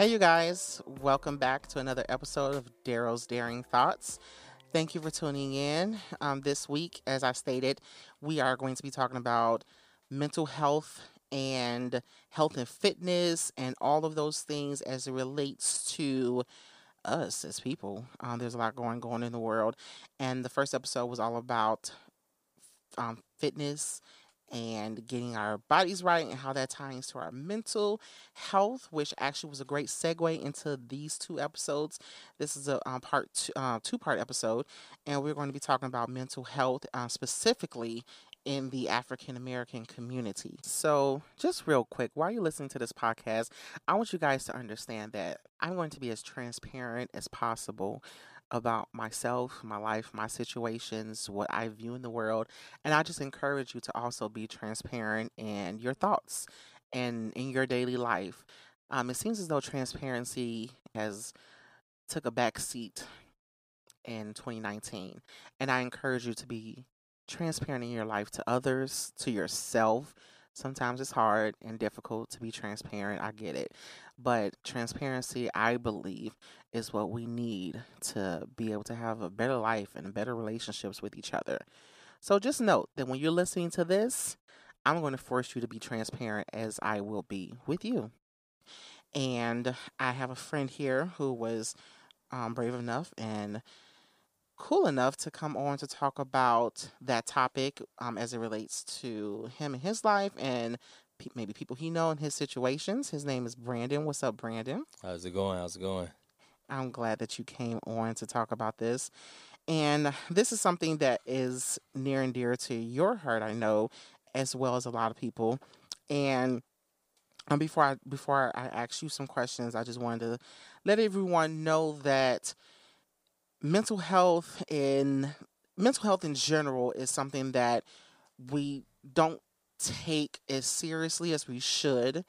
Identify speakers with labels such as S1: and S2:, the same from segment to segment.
S1: Hey, you guys, welcome back to another episode of Daryl's Daring Thoughts. Thank you for tuning in. Um, this week, as I stated, we are going to be talking about mental health and health and fitness and all of those things as it relates to us as people. Um, there's a lot going on in the world, and the first episode was all about um, fitness and getting our bodies right and how that ties to our mental health, which actually was a great segue into these two episodes. This is a um, part two, uh, two part episode, and we're going to be talking about mental health uh, specifically in the African American community. So, just real quick, while you're listening to this podcast, I want you guys to understand that I'm going to be as transparent as possible about myself, my life, my situations, what I view in the world. And I just encourage you to also be transparent in your thoughts and in your daily life. Um, it seems as though transparency has took a back seat in 2019. And I encourage you to be transparent in your life to others, to yourself. Sometimes it's hard and difficult to be transparent. I get it. But transparency, I believe, is what we need to be able to have a better life and better relationships with each other. So just note that when you're listening to this, I'm going to force you to be transparent as I will be with you. And I have a friend here who was um, brave enough and cool enough to come on to talk about that topic um, as it relates to him and his life and pe- maybe people he know in his situations. His name is Brandon. What's up, Brandon?
S2: How's it going? How's it going?
S1: I'm glad that you came on to talk about this. And this is something that is near and dear to your heart, I know, as well as a lot of people. And um, before I before I ask you some questions, I just wanted to let everyone know that mental health in mental health in general is something that we don't take as seriously as we should.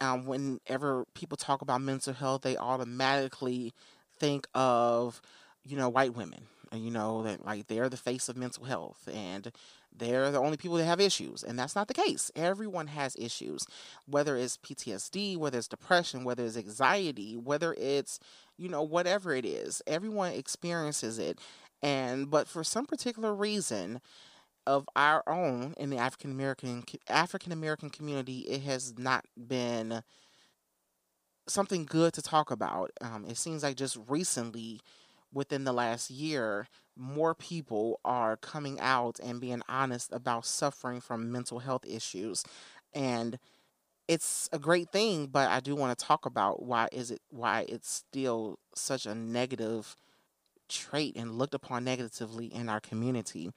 S1: Um, whenever people talk about mental health, they automatically think of, you know, white women. You know that like they're the face of mental health, and they're the only people that have issues, and that's not the case. Everyone has issues, whether it's PTSD, whether it's depression, whether it's anxiety, whether it's you know whatever it is. Everyone experiences it, and but for some particular reason of our own in the African American African American community, it has not been something good to talk about. Um, it seems like just recently, within the last year, more people are coming out and being honest about suffering from mental health issues, and it's a great thing. But I do want to talk about why is it why it's still such a negative trait and looked upon negatively in our community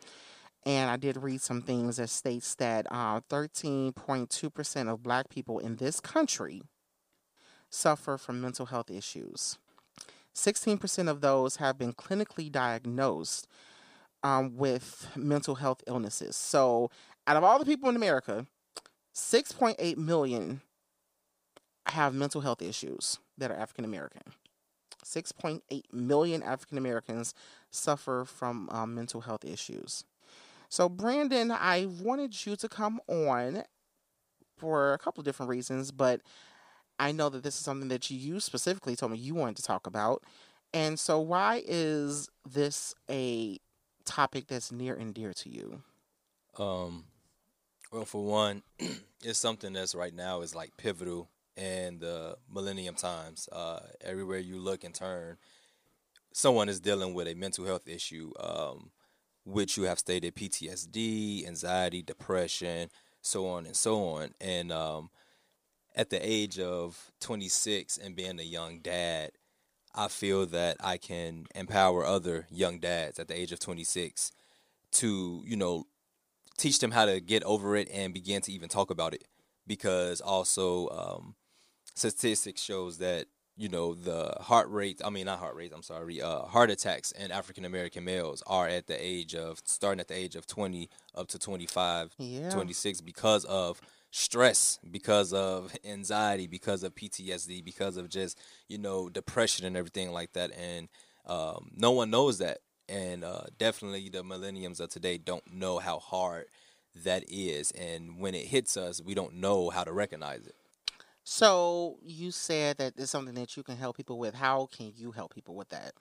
S1: and I did read some things that states that uh, 13.2% of black people in this country suffer from mental health issues. 16% of those have been clinically diagnosed um, with mental health illnesses. So, out of all the people in America, 6.8 million have mental health issues that are African American. 6.8 million African Americans suffer from um, mental health issues. So, Brandon, I wanted you to come on for a couple of different reasons, but I know that this is something that you specifically told me you wanted to talk about. And so, why is this a topic that's near and dear to you?
S2: Um, well, for one, it's something that's right now is like pivotal in the millennium times. Uh, everywhere you look and turn, someone is dealing with a mental health issue. Um, which you have stated PTSD, anxiety, depression, so on and so on. And um, at the age of 26 and being a young dad, I feel that I can empower other young dads at the age of 26 to, you know, teach them how to get over it and begin to even talk about it. Because also, um, statistics shows that you know the heart rate i mean not heart rate i'm sorry uh, heart attacks in african american males are at the age of starting at the age of 20 up to 25 yeah. 26 because of stress because of anxiety because of ptsd because of just you know depression and everything like that and um, no one knows that and uh, definitely the millenniums of today don't know how hard that is and when it hits us we don't know how to recognize it
S1: So you said that it's something that you can help people with. How can you help people with that?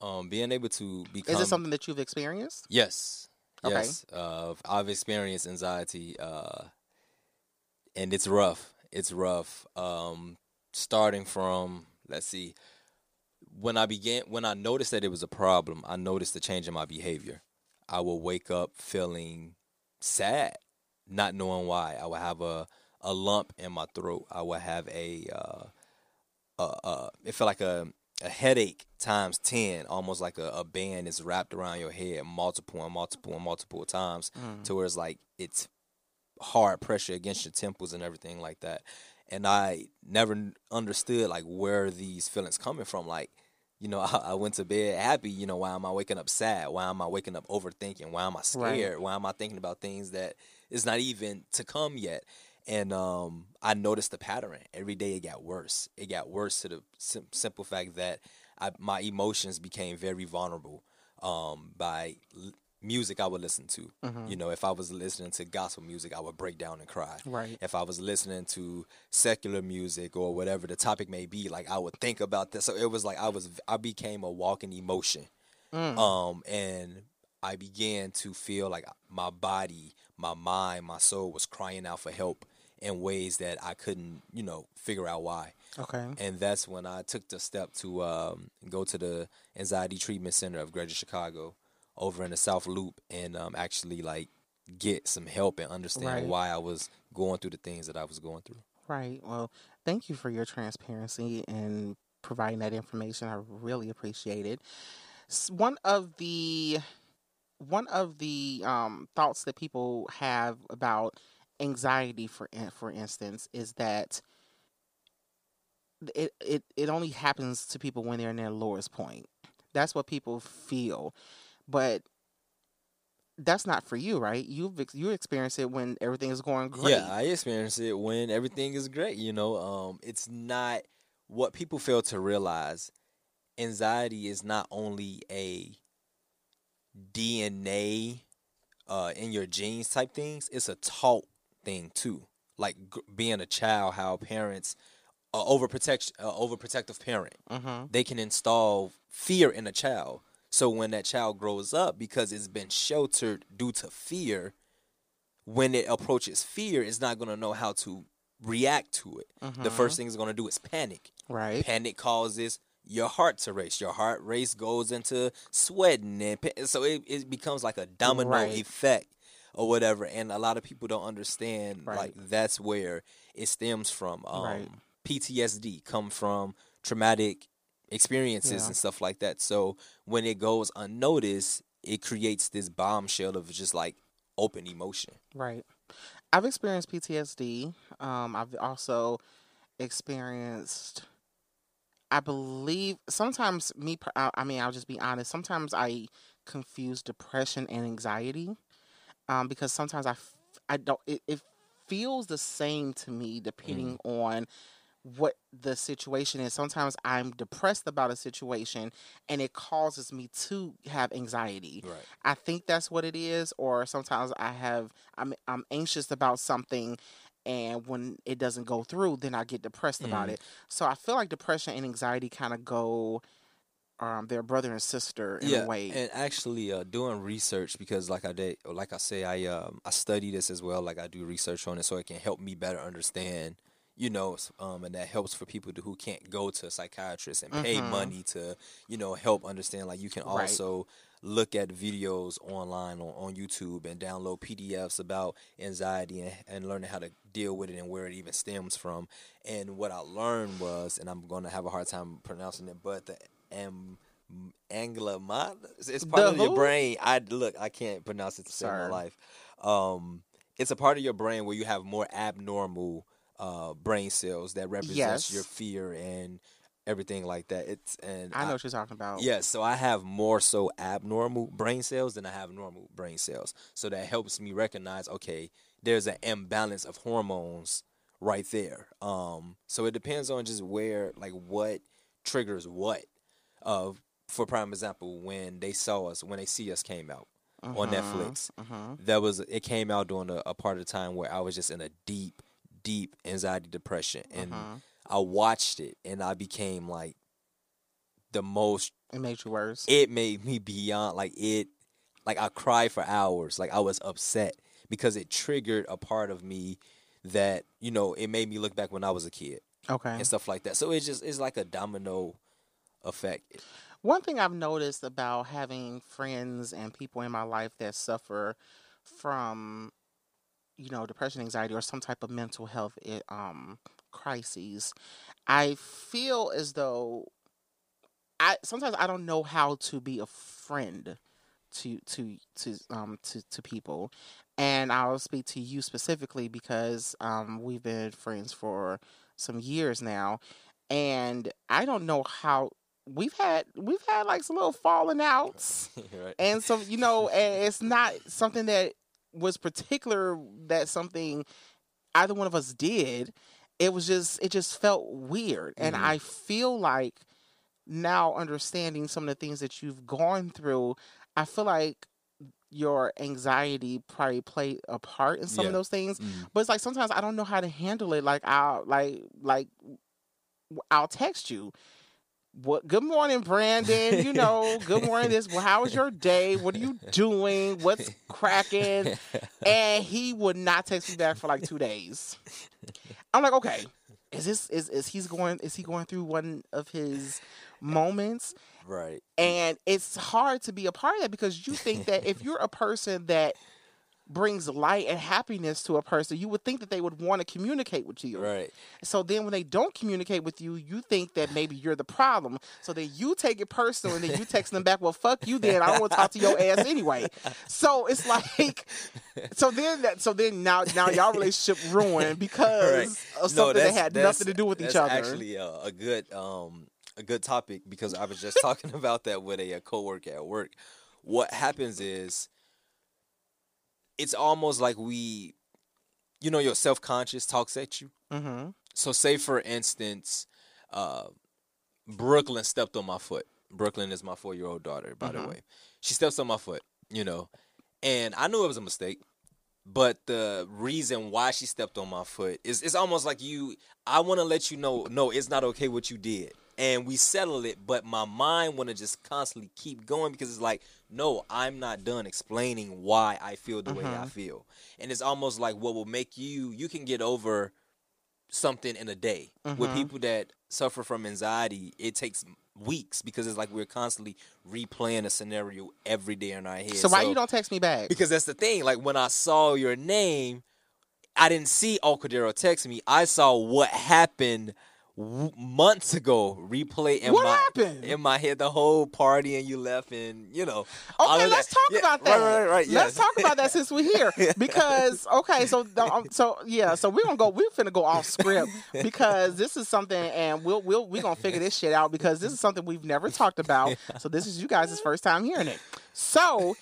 S2: Um, being able to become
S1: Is it something that you've experienced?
S2: Yes.
S1: Okay.
S2: Yes. Uh, I've experienced anxiety, uh, and it's rough. It's rough. Um, starting from let's see, when I began, when I noticed that it was a problem, I noticed the change in my behavior. I will wake up feeling sad, not knowing why. I would have a a lump in my throat. I would have a uh, uh, uh, it felt like a a headache times 10 almost like a, a band is wrapped around your head multiple and multiple and multiple times
S1: Mm.
S2: to where it's like it's hard pressure against your temples and everything like that and i never understood like where these feelings coming from like you know I, I went to bed happy you know why am i waking up sad why am i waking up overthinking why am i
S1: Right.
S2: scared why am i thinking about things that is not even to come yet and um, I noticed the pattern. Every day it got worse. It got worse to the sim- simple fact that I, my emotions became very vulnerable um, by l- music I would listen to.
S1: Mhm.
S2: You know, if I was listening to gospel music, I would break down and cry.
S1: Right.
S2: If I was listening to secular music or whatever the topic may be, like I would think about this. So it was like I was I became a walking emotion.
S1: Mm.
S2: Um, and I began to feel like my body, my mind, my soul was crying out for help in ways that I couldn't, you know, figure out why.
S1: okay.
S2: And that's when I took the step to um, go to the Anxiety Treatment Center of Greater Chicago over in the South Loop and um, actually like get some help and understand
S1: Right.
S2: why I was going through the things that I was going through.
S1: Right. Well, thank you for your transparency and providing that information. I really appreciate it. One of the one of the um, thoughts that people have about anxiety, for for instance, is that it, it it only happens to people when they're in their lowest point. That's what people feel, but that's not for you, right? You've you experience it when everything is going great.
S2: Yeah, I experience it when everything is great. You know, um, it's not what people fail to realize. Anxiety is not only a DNA uh, in your genes type things. It's a taught thing too. Like g- being a child, how parents, uh, overprotect, uh, overprotective parent,
S1: mm-hmm.
S2: they can install fear in a child. So when that child grows up, because it's been sheltered due to fear, when it approaches fear, it's not going to know how to react to it. The
S1: Mhm.
S2: first thing it's going to do is panic.
S1: right.
S2: Panic causes your heart to race. Your heart race goes into sweating, and pa- so it, it becomes like a domino
S1: Right.
S2: effect or whatever. And a lot of people don't understand
S1: Right.
S2: like that's where it stems from. Um,
S1: Right.
S2: PTSD come from traumatic experiences
S1: Yeah.
S2: and stuff like that. So when it goes unnoticed, it creates this bombshell of just like open emotion.
S1: Right. I've experienced PTSD. Um, I've also experienced, I believe, sometimes me, I mean, I'll just be honest, sometimes I confuse depression and anxiety um, because sometimes I, f- I don't, it, it feels the same to me depending on what the situation is. Sometimes I'm depressed about a situation and it causes me to have anxiety.
S2: Right.
S1: I think that's what it is, or sometimes I have I'm I'm anxious about something and when it doesn't go through, then I get depressed about
S2: Mm.
S1: it. So I feel like depression and anxiety kind of go um they're brother and sister in
S2: yeah,
S1: a way.
S2: and actually uh, doing research because, like I did, like I say, I um I study this as well. Like I do research on it, so it can help me better understand. You know, um, and that helps for people to, who can't go to a psychiatrist and pay
S1: Mhm.
S2: money to, you know, help understand. Like you can
S1: Right.
S2: also look at videos online on, on YouTube and download PDFs about anxiety and, and learning how to deal with it and where it even stems from. And what I learned was, and I'm going to have a hard time pronouncing it, but the am anglomat it's, it's part
S1: The
S2: of your
S1: who?
S2: brain. I look, I can't pronounce it to save my life. Um, it's a part of your brain where you have more abnormal uh, brain cells that represents
S1: Yes.
S2: your fear and everything like that. It's and
S1: I know what you're talking about.
S2: Yes, so I have more so abnormal brain cells than I have normal brain cells. So that helps me recognize, okay, there's an imbalance of hormones right there. Um, so it depends on just where, like, what triggers what. Uh, for prime example, when they saw us, when they see us came out on Netflix,
S1: hmm
S2: that was it came out during a, a part of the time where I was just in a deep, deep anxiety depression and
S1: Mhm.
S2: I watched it and I became like the most
S1: It made you worse.
S2: it made me beyond like it like I cried for hours. Like I was upset because it triggered a part of me that, you know, it made me look back when I was a kid
S1: okay.
S2: and stuff like that. So it's just it's like a domino effect.
S1: One thing I've noticed about having friends and people in my life that suffer from, you know, depression, anxiety, or some type of mental health um, crises, I feel as though I sometimes I don't know how to be a friend to to to um to, to people, and I'll speak to you specifically because um we've been friends for some years now, and I don't know how we've had we've had like some little falling outs
S2: right?
S1: and so you know and it's not something that was particular that something either one of us did it was just it just felt weird and
S2: Mhm.
S1: i feel like now understanding some of the things that you've gone through i feel like your anxiety probably played a part in some of those things
S2: Mm.
S1: but it's like sometimes I don't know how to handle it. Like I'll like like I'll text you. What good morning, Brandon. You know, good morning. This well, how was your day? What are you doing? What's cracking? And he would not text me back for like two days. I'm like, okay, is this is is he's going is he going through one of his moments?
S2: right.
S1: And it's hard to be a part of that because you think that if you're a person that brings light and happiness to a person, you would think that they would want to communicate with you.
S2: Right.
S1: So then when they don't communicate with you, you think that maybe you're the problem. So then you take it personal and then you text them back, well, fuck you then. I don't want to talk to your ass anyway. So it's like, so then that, so then now, now y'all relationship ruined because of something that had nothing to do with each
S2: that's
S1: other.
S2: Actually, a, a good um a good topic because I was just talking about that with a, a coworker at work. What happens is it's almost like we, you know, your self conscious talks at you.
S1: mm-hmm.
S2: So, say for instance, uh, Brooklyn stepped on my foot. Brooklyn is my four year old daughter, by
S1: Mhm.
S2: the way. She steps on my foot, you know, and I knew it was a mistake. But the reason why she stepped on my foot is it's almost like you. I want to let you know, no, it's not okay what you did, and we settle it. But my mind want to just constantly keep going because it's like, no, I'm not done explaining why I feel the way I
S1: Mhm.
S2: feel, and it's almost like what will make you. You can get over something in a day. With
S1: Mhm.
S2: people that suffer from anxiety, it takes weeks because it's like we're constantly replaying a scenario every day in our head.
S1: So why you don't text me back?
S2: Because that's the thing. Like when I saw your name, I didn't see Cordaro text me. I saw what happened w- months ago replay in
S1: What
S2: my
S1: happened?
S2: in my head the whole party and you left and you know
S1: Okay, let's
S2: that.
S1: talk
S2: Yeah,
S1: about that.
S2: Right, right, right.
S1: Let's
S2: yes.
S1: talk about that since we're here. Because okay, so um, so yeah, so we're gonna go. We're finna go off script because this is something, and we'll we'll we're gonna figure this shit out because this is something we've never talked about. So this is you guys' first time hearing it. So.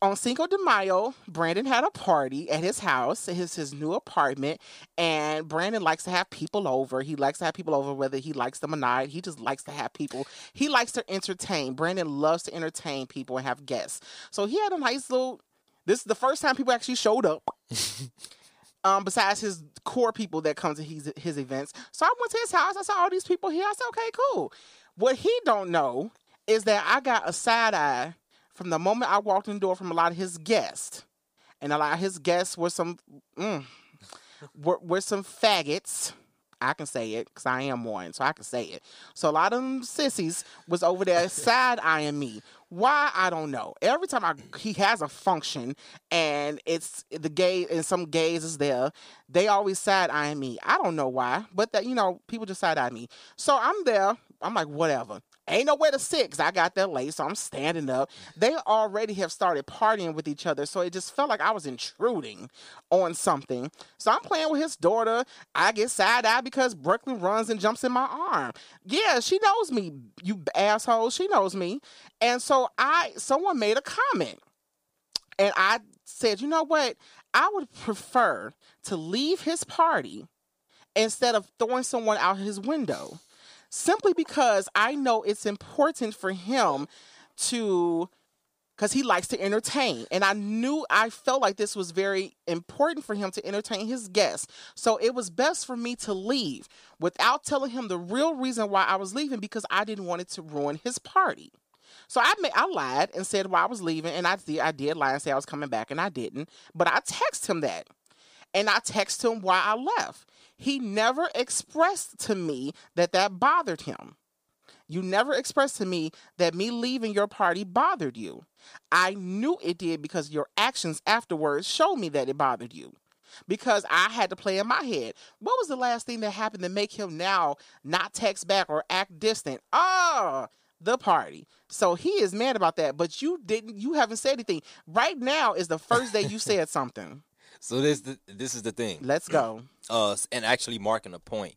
S1: On Cinco de Mayo, Brandon had a party at his house, his his new apartment, and Brandon likes to have people over. He likes to have people over, whether he likes them or not. He just likes to have people. He likes to entertain. Brandon loves to entertain people and have guests. So he had a nice little. This is the first time people actually showed up. um, besides his core people that come to his his events. So I went to his house. I saw all these people here. I said, okay, cool. What he don't know is that I got a side eye from the moment I walked in the door from a lot of his guests, and a lot of his guests were some mm, were, were some faggots. I can say it because I am one, so I can say it. So a lot of them sissies was over there side eyeing me. Why I don't know. Every time I he has a function and it's the gay and some gays is there, they always side eyeing me. I don't know why, but that you know people just side eye me. So I'm there. I'm like whatever. Ain't nowhere to sit because I got there late, so I'm standing up. They already have started partying with each other, so it just felt like I was intruding on something. So I'm playing with his daughter. I get side eye because Brooklyn runs and jumps in my arm. Yeah, she knows me, you asshole. She knows me. And so I, someone made a comment, and I said, you know what? I would prefer to leave his party instead of throwing someone out his window simply because I know it's important for him to because he likes to entertain. And I knew I felt like this was very important for him to entertain his guests. So it was best for me to leave without telling him the real reason why I was leaving because I didn't want it to ruin his party. So I made, I lied and said why I was leaving, and I did I did lie and say I was coming back, and I didn't. But I texted him that, and I texted him why I left. He never expressed to me that that bothered him. You never expressed to me that me leaving your party bothered you. I knew it did because your actions afterwards showed me that it bothered you. Because I had to play in my head. What was the last thing that happened to make him now not text back or act distant? Ah, the party. So he is mad about that, but you didn't you haven't said anything. Right now is the first day you said something.
S2: So this the, this is the thing.
S1: Let's go.
S2: Uh, and actually marking a point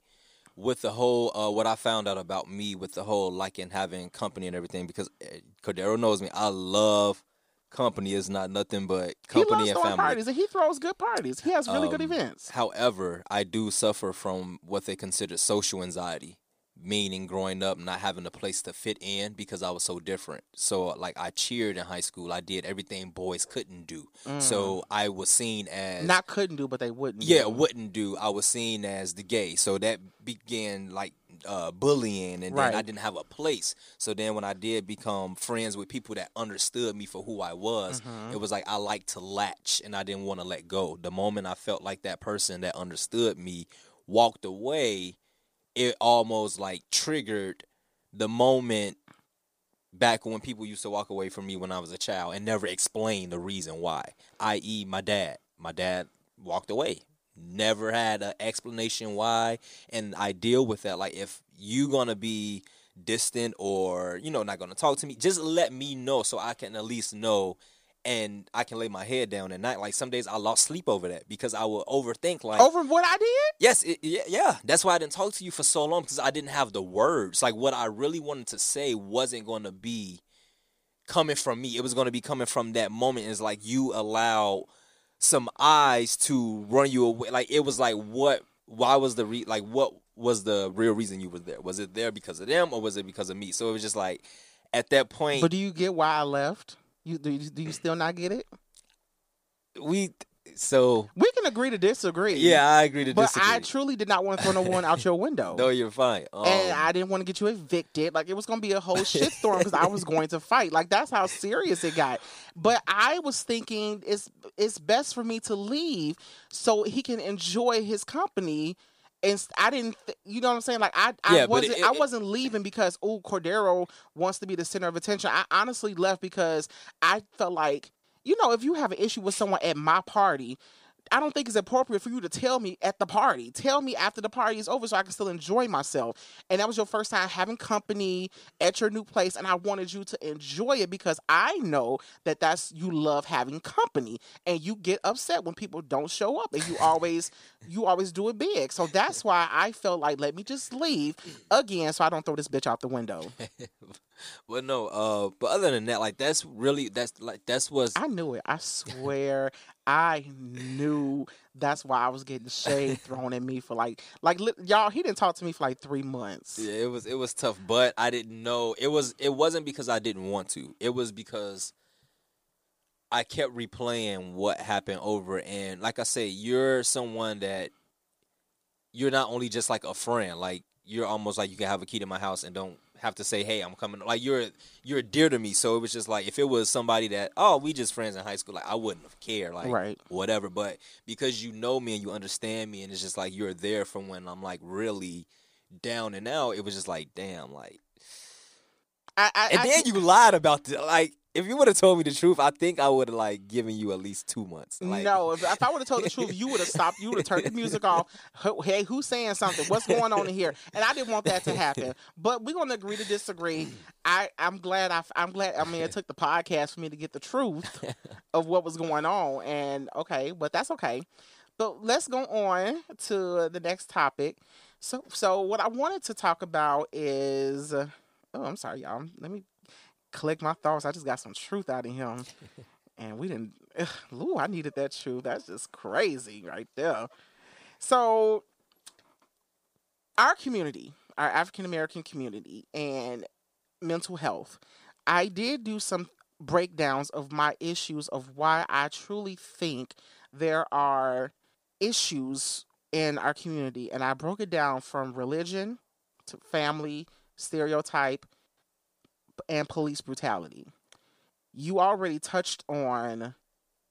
S2: with the whole uh, what I found out about me with the whole liking having company and everything because uh, Cordaro knows me. I love company. It's not nothing but company and family.
S1: parties and he throws good parties. He has really good
S2: Um,
S1: events.
S2: However, I do suffer from what they consider social anxiety, meaning growing up not having a place to fit in because I was so different. So, like, I cheered in high school. I did everything boys couldn't do. So I was seen as
S1: Mm. Not couldn't do, but they wouldn't.
S2: yeah,
S1: do.
S2: wouldn't do. I was seen as the gay. So that began like uh, bullying, and then I didn't have a place. So then when I did become friends with people that understood me for who I was,
S1: Mm-hmm.
S2: it was like I liked to latch, and I didn't want to let go. The moment I felt like that person that understood me walked away, it almost like triggered the moment back when people used to walk away from me when I was a child and never explain the reason why. I.e., my dad. My dad walked away. Never had an explanation why, and I deal with that. Like if you gonna be distant or you know not gonna talk to me, just let me know so I can at least know. And I can lay my head down at night. Like some days I lost sleep over that because I would overthink. Like
S1: Over what I did?
S2: Yes, it, yeah, yeah. That's why I didn't talk to you for so long because I didn't have the words. Like what I really wanted to say wasn't going to be coming from me. It was going to be coming from that moment. It's like you allow some eyes to run you away. Like it was like what? Why was the re? Like what was the real reason you were there? Was it there because of them or was it because of me? So it was just like at that point
S1: But do you get why I left? You do, you do you still not get it?
S2: we. So
S1: We can agree to disagree.
S2: yeah, I agree to
S1: But
S2: disagree.
S1: But I truly did not want to throw no one out your window.
S2: no, you're fine. Um,
S1: and I didn't want to get you evicted. Like it was going to be a whole shitstorm because I was going to fight. Like that's how serious it got. But I was thinking it's it's best for me to leave so he can enjoy his company. And I didn't, th- you know what I'm saying? Like I, I
S2: Yeah,
S1: wasn't,
S2: it-
S1: I wasn't leaving because oh Cordaro wants to be the center of attention. I honestly left because I felt like, you know, if you have an issue with someone at my party, I don't think it's appropriate for you to tell me at the party. Tell me after the party is over so I can still enjoy myself. And that was your first time having company at your new place and I wanted you to enjoy it because I know that that's you love having company and you get upset when people don't show up and you always you always do it big. So that's why I felt like let me just leave again so I don't throw this bitch out the window.
S2: But no, uh, but other than that, like that's really that's like that's what's
S1: I knew it. I swear, I knew that's why I was getting shade thrown at me for like, like li- y'all. He didn't talk to me for like three months.
S2: yeah, it was it was tough, but I didn't know it was it wasn't because I didn't want to. It was because I kept replaying what happened over and like I say, you're someone that you're not only just like a friend, like you're almost like you can have a key to my house and don't have to say, "Hey, I'm coming." Like you're you're dear to me, so it was just like if it was somebody that, "Oh, we just friends in high school," like I wouldn't have cared, like
S1: Right.
S2: whatever. But because you know me and you understand me, and it's just like you're there from when I'm like really down and out. It was just like, damn, like.
S1: I, I,
S2: And
S1: I-
S2: then you lied about the like. If you would have told me the truth, I think I would have like given you at least two months. Like,
S1: no, if, if I would have told the truth, you would have stopped. You would have turned the music off. Hey, who's saying something? What's going on in here? And I didn't want that to happen. But we're gonna agree to disagree. I I'm glad I I'm glad. I mean, it took the podcast for me to get the truth of what was going on. And okay, but that's okay. But let's go on to the next topic. So so what I wanted to talk about is oh I'm sorry y'all. Let me collect my thoughts. I just got some truth out of him. and we didn't ugh, Lou, I needed that truth. That's just crazy right there. So our community, our African American community and mental health. I did do some breakdowns of my issues of why I truly think there are issues in our community. And I broke it down from religion to family, stereotype, and police brutality. You already touched on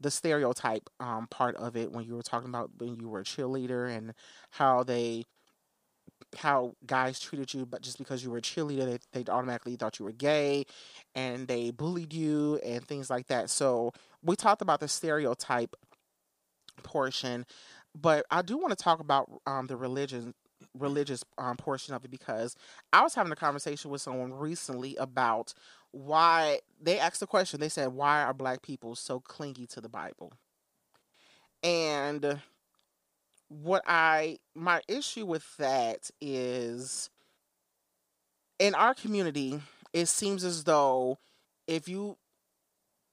S1: the stereotype um, part of it when you were talking about when you were a cheerleader and how they how guys treated you but just because you were a cheerleader they, they automatically thought you were gay and they bullied you and things like that so we talked about the stereotype portion but i do want to talk about um, the religion religious um, portion of it because i was having a conversation with someone recently about why they asked the question. They said why are black people so clingy to the bible? And what i my issue with that is in our community it seems as though if you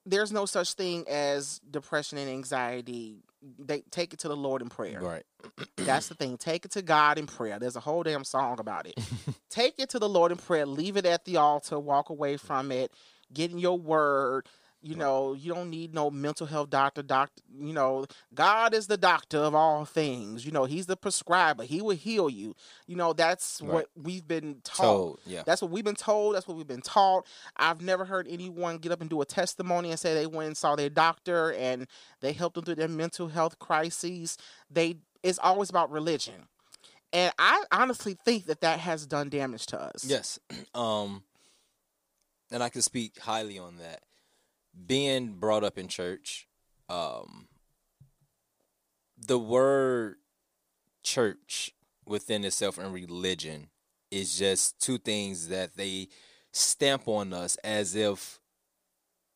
S1: there's no such thing as depression and anxiety they take it to the lord in prayer
S2: Right.
S1: that's the thing. Take it to God in prayer. There's a whole damn song about it. Take it to the Lord in prayer. Leave it at the altar. Walk away from it. Get in your word. You know, you don't need no mental health doctor. Doctor, you know, God is the doctor of all things. You know, He's the prescriber. He will heal you. You know, that's
S2: Right.
S1: what we've been taught.
S2: Told. Yeah.
S1: That's what we've been told. That's what we've been taught. I've never heard anyone get up and do a testimony and say they went and saw their doctor and they helped them through their mental health crises. They it's always about religion, and I honestly think that that has done damage to us.
S2: Yes. Um and I can speak highly on that. Being brought up in church, um the word church within itself and religion is just two things that they stamp on us as if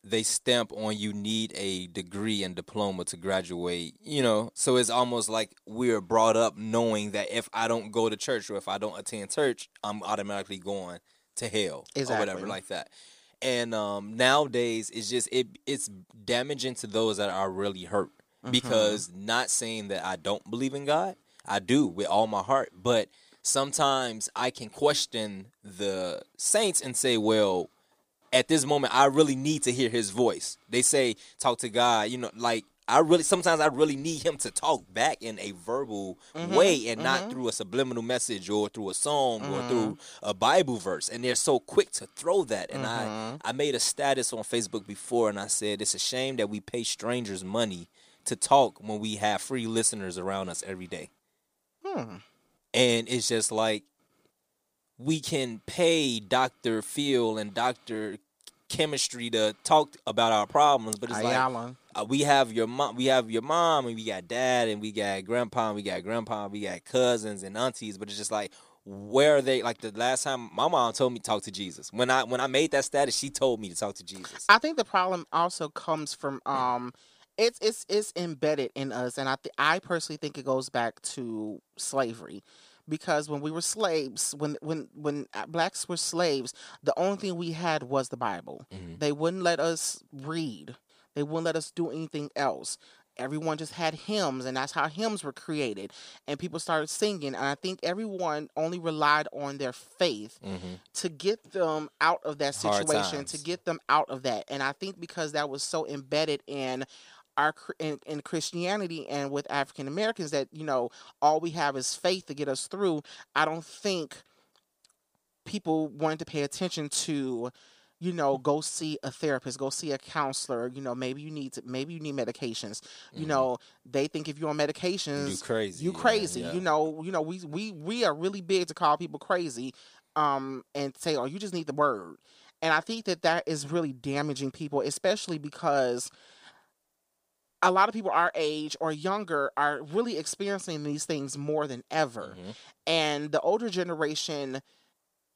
S2: they stamp on you need a degree and diploma to graduate, you know. So it's almost like we're brought up knowing that if I don't go to church or if I don't attend church, I'm automatically going to hell or whatever like that. And um, nowadays, it's just it it's damaging to those that are really hurt
S1: Mm-hmm.
S2: because not saying that I don't believe in God, I do with all my heart, but sometimes I can question the saints and say, well, at this moment I really need to hear his voice. They say talk to God, you know, like I really sometimes I really need him to talk back in a verbal mm-hmm, way and not mm-hmm. through a subliminal message or through a song or mm-hmm. through a Bible verse. And they're so quick to throw that. And I I made a status on Facebook before and I said it's a shame that we pay strangers money to talk when we have free listeners around us every day.
S1: Hmm.
S2: And it's just like we can pay Dr. Phil and Dr. Chemistry to talk about our problems, but it's like uh, we have your mom, we have your mom, and we got dad, and we got grandpa, and we got grandpa, we got cousins and aunties. But it's just like, where are they? Like the last time, my mom told me to talk to Jesus. When I when I made that status, she told me to talk to Jesus.
S1: I think the problem also comes from um it's it's it's embedded in us and I th- I personally think it goes back to slavery because when we were slaves when when when uh, blacks were slaves the only thing we had was the Bible.
S2: Mhm.
S1: They wouldn't let us read. They wouldn't let us do anything else. Everyone just had hymns and that's how hymns were created and people started singing and I think everyone only relied on their faith
S2: hmm
S1: to get them out of that situation, to get them out of that. And I think because that was so embedded in our in, in Christianity and with African Americans that you know all we have is faith to get us through. I don't think people wanted to pay attention to you know go see a therapist go see a counselor you know maybe you need to maybe you need medications you
S2: Mhm.
S1: know they think if you're on medications
S2: You crazy.
S1: you
S2: yeah,
S1: crazy
S2: yeah.
S1: you know you know we we we are really big to call people crazy um and say oh you just need the word and i think that that is really damaging people especially because a lot of people our age or younger are really experiencing these things more than ever
S2: Mhm.
S1: and the older generation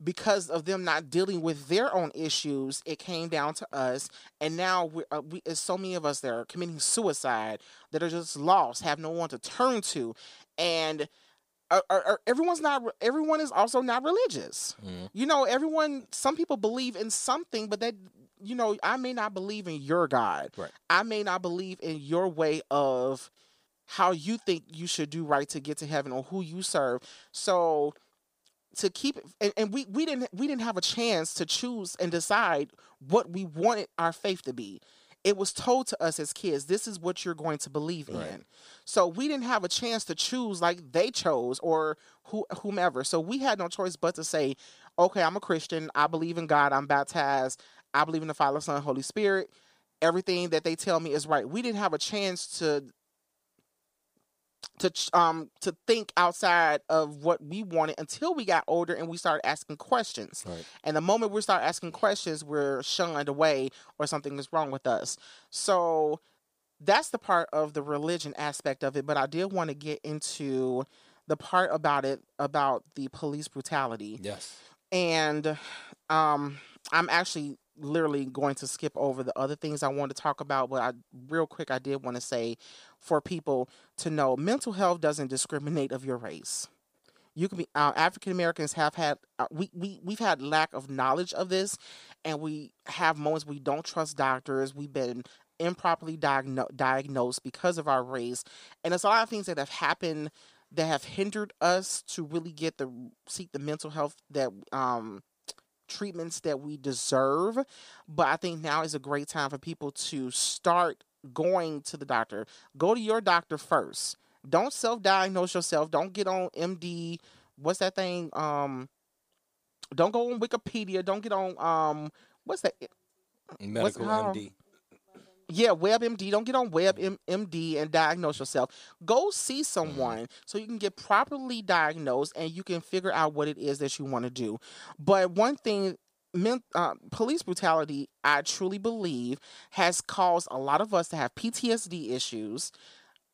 S1: because of them not dealing with their own issues it came down to us and now we, uh, we there's so many of us that are committing suicide that are just lost have no one to turn to and uh, uh, uh, everyone's not everyone is also not religious
S2: Mhm.
S1: you know everyone some people believe in something but that you know i may not believe in your god.
S2: Right.
S1: i may not believe in your way of how you think you should do right to get to heaven or who you serve. So to keep it and, and we we didn't we didn't have a chance to choose and decide what we wanted our faith to be. It was told to us as kids this is what you're going to believe
S2: Right.
S1: in. So we didn't have a chance to choose like they chose or who, whomever. So we had no choice but to say okay i'm a christian. I believe in god. I'm baptized i believe in the father son holy spirit everything that they tell me is right we didn't have a chance to to um to think outside of what we wanted until we got older and we started asking questions
S2: Right.
S1: and the moment we start asking questions, we're shunned away or something is wrong with us. So that's the part of the religion aspect of it. But I did want to get into the part about it about the police brutality.
S2: Yes.
S1: And um I'm actually literally going to skip over the other things I want to talk about, but I real quick I did want to say for people to know mental health doesn't discriminate of your race. You can be uh, African Americans have had uh, we we we've had lack of knowledge of this, and we have moments we don't trust doctors. We've been improperly diagno- diagnosed because of our race, and it's a lot of things that have happened that have hindered us to really get the seek the mental health that um treatments that we deserve. But I think now is a great time for people to start going to the doctor. Go to your doctor first. Don't self-diagnose yourself. Don't get on MD. What's that thing? Um, don't go on Wikipedia. Don't get on um. What's that?
S2: Medical
S1: how-
S2: MD.
S1: Yeah, WebMD. Don't get on WebMD and diagnose yourself. Go see someone so you can get properly diagnosed and you can figure out what it is that you want to do. But one thing, men, uh, police brutality, I truly believe, has caused a lot of us to have PTSD issues.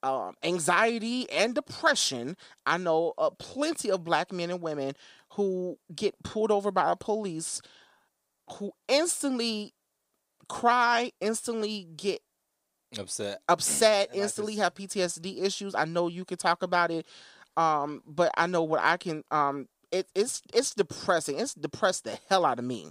S1: Um, anxiety and depression. I know uh, plenty of black men and women who get pulled over by police who instantly cry, instantly get
S2: Upset.
S1: upset,
S2: And
S1: instantly
S2: just-
S1: have PTSD issues. I know you can talk about it, um, but I know what I can. Um, it, it's it's depressing. It's depressed the hell out of me.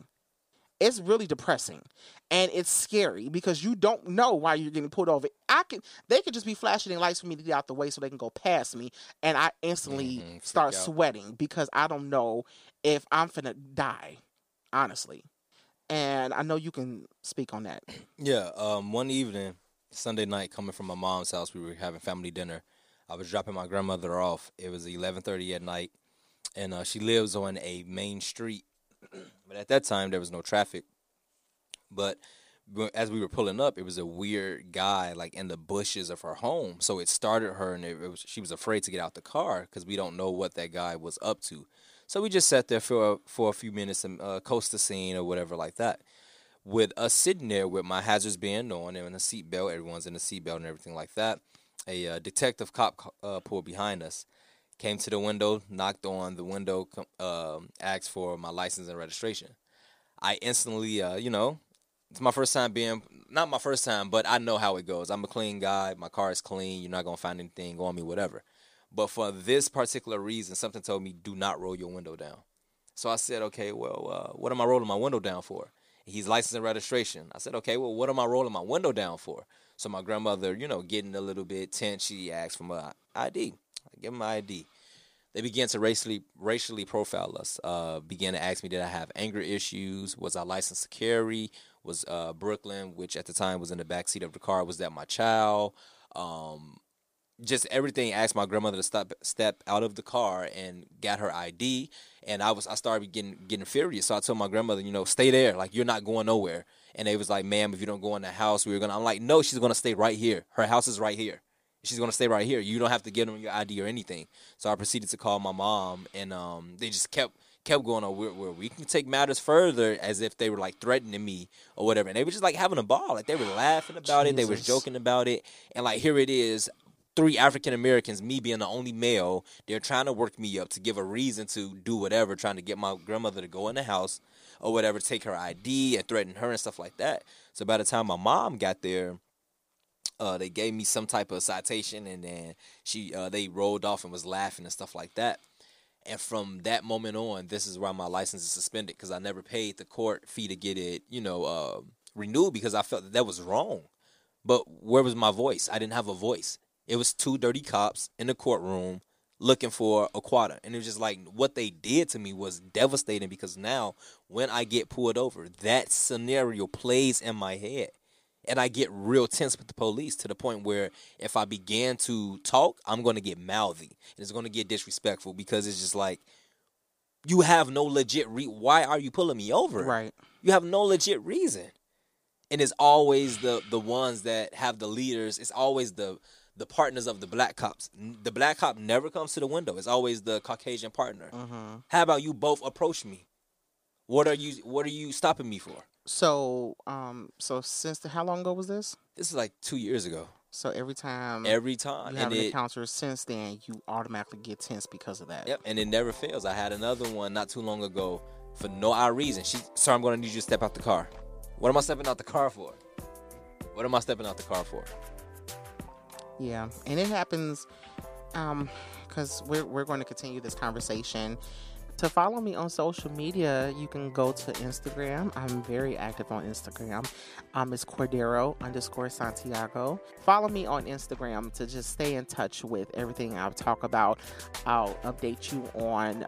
S1: It's really depressing, and it's scary because you don't know why you're getting pulled over. I can they could just be flashing lights for me to get out the way so they can go past me, and I instantly
S2: Mhm,
S1: start sweating because I don't know if I'm finna die, honestly. And I know you can speak on that.
S2: Yeah, um, one evening, Sunday night, coming from my mom's house, we were having family dinner. I was dropping my grandmother off. It was eleven thirty at night, and uh, she lives on a main street. but at that time, there was no traffic. But as we were pulling up, it was a weird guy like in the bushes of her home. So it started her, and it, it was she was afraid to get out the car because we don't know what that guy was up to. So we just sat there for for a few minutes and uh, coast the scene or whatever like that with us sitting there with my hazards being on and a seatbelt, everyone's in a seatbelt and everything like that. A uh, detective cop uh, pulled behind us, came to the window, knocked on the window, um asked for my license and registration. I instantly, uh, you know, it's my first time being, not my first time, but I know how it goes. I'm a clean guy. My car is clean. You're not going to find anything on me, whatever. But for this particular reason, something told me, do not roll your window down. So I said, okay, well, uh, what am I rolling my window down for? He's license and registration. I said, okay, well, what am I rolling my window down for? So my grandmother, you know, getting a little bit tense, she asked for my ID. I give him my ID. They began to racially racially profile us. Uh, began to ask me, did I have anger issues? Was I licensed to carry? Was uh, Brooklyn, which at the time was in the back seat of the car, was that my child? Um, just everything asked my grandmother to stop step out of the car and got her ID and I was I started getting getting furious. So I told my grandmother you know stay there. Like you're not going nowhere. And they was like ma'am if you don't go in the house we're gonna I'm like no she's gonna stay right here. Her house is right here. She's gonna stay right here. You don't have to give them your ID or anything. So I proceeded to call my mom and um they just kept kept going on where, where we can take matters further as if they were like threatening me or whatever. And they were just like having a ball. Like they were laughing about it. They were joking about it. And like here it is three African Americans, me being the only male, they're trying to work me up to give a reason to do whatever, trying to get my grandmother to go in the house or whatever, take her ID and threaten her and stuff like that. So by the time my mom got there, uh, they gave me some type of citation and then she uh, they rolled off and was laughing and stuff like that. And from that moment on, this is why my license is suspended because I never paid the court fee to get it, you know, uh, renewed because I felt that that was wrong. But where was my voice? I didn't have a voice. It was two dirty cops in the courtroom looking for a quarter. And it was just like what they did to me was devastating because now when I get pulled over, that scenario plays in my head. And I get real tense with the police to the point where if I began to talk, I'm going to get mouthy. And it's going to get disrespectful because it's just like, you have no legit re- why are you pulling me over?
S1: Right.
S2: You have no legit reason. And it's always the the ones that have the leaders. It's always the the partners of the black cops. The black cop never comes to the window. It's always the Caucasian partner.
S1: Mm-hmm.
S2: How about you both approach me? What are you What are you stopping me for?
S1: So, um, so since the, how long ago was this?
S2: This is like two years ago.
S1: So every time
S2: Every time,
S1: you have
S2: and
S1: an
S2: it,
S1: encounter since then, you automatically get tense because of that.
S2: yep, and it never fails. I had another one not too long ago for no odd reason. She, sir, I'm going to need you to step out the car. What am I stepping out the car for? What am I stepping out the car for?
S1: Yeah, and it happens um because we're we're going to continue this conversation. To follow me on social media, you can go to Instagram. I'm very active on Instagram. Um, it's Cordaro underscore Santiago. Follow me on Instagram to just stay in touch with everything I'll talk about. I'll update you on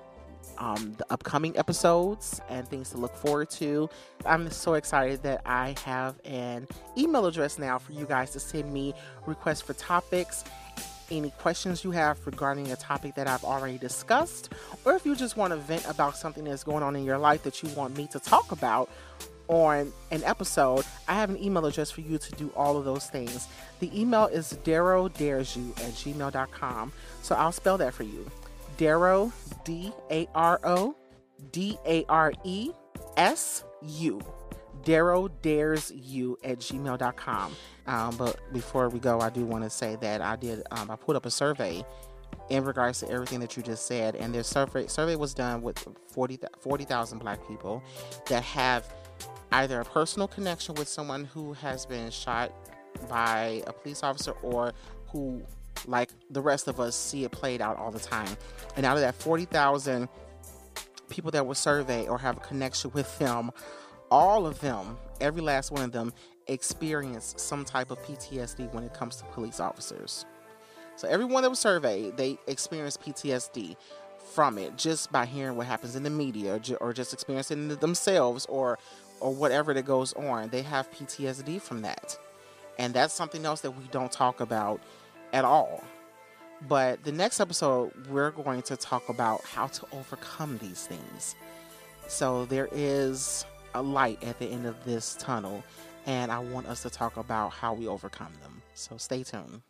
S1: um, the upcoming episodes and things to look forward to. I'm so excited that I have an email address now for you guys to send me requests for topics, any questions you have regarding a topic that I've already discussed, or if you just want to vent about something that's going on in your life that you want me to talk about on an episode, I have an email address for you to do all of those things. The email is Daro Dares You at gmail.com. So I'll spell that for you. Daro, D A R O D A R E S U. Daro dares you at gmail.com. Um, but before we go, I do want to say that I did, um, I put up a survey in regards to everything that you just said. And this survey, survey was done with 40 40,000 black people that have either a personal connection with someone who has been shot by a police officer or who like the rest of us see it played out all the time. And out of that 40,000 people that were surveyed or have a connection with them, all of them, every last one of them, experienced some type of PTSD when it comes to police officers. So everyone that was surveyed, they experienced PTSD from it just by hearing what happens in the media or, or just experiencing it themselves or or whatever that goes on. They have PTSD from that. And that's something else that we don't talk about at all. But the next episode, we're going to talk about how to overcome these things. So there is a light at the end of this tunnel, and I want us to talk about how we overcome them. So stay tuned.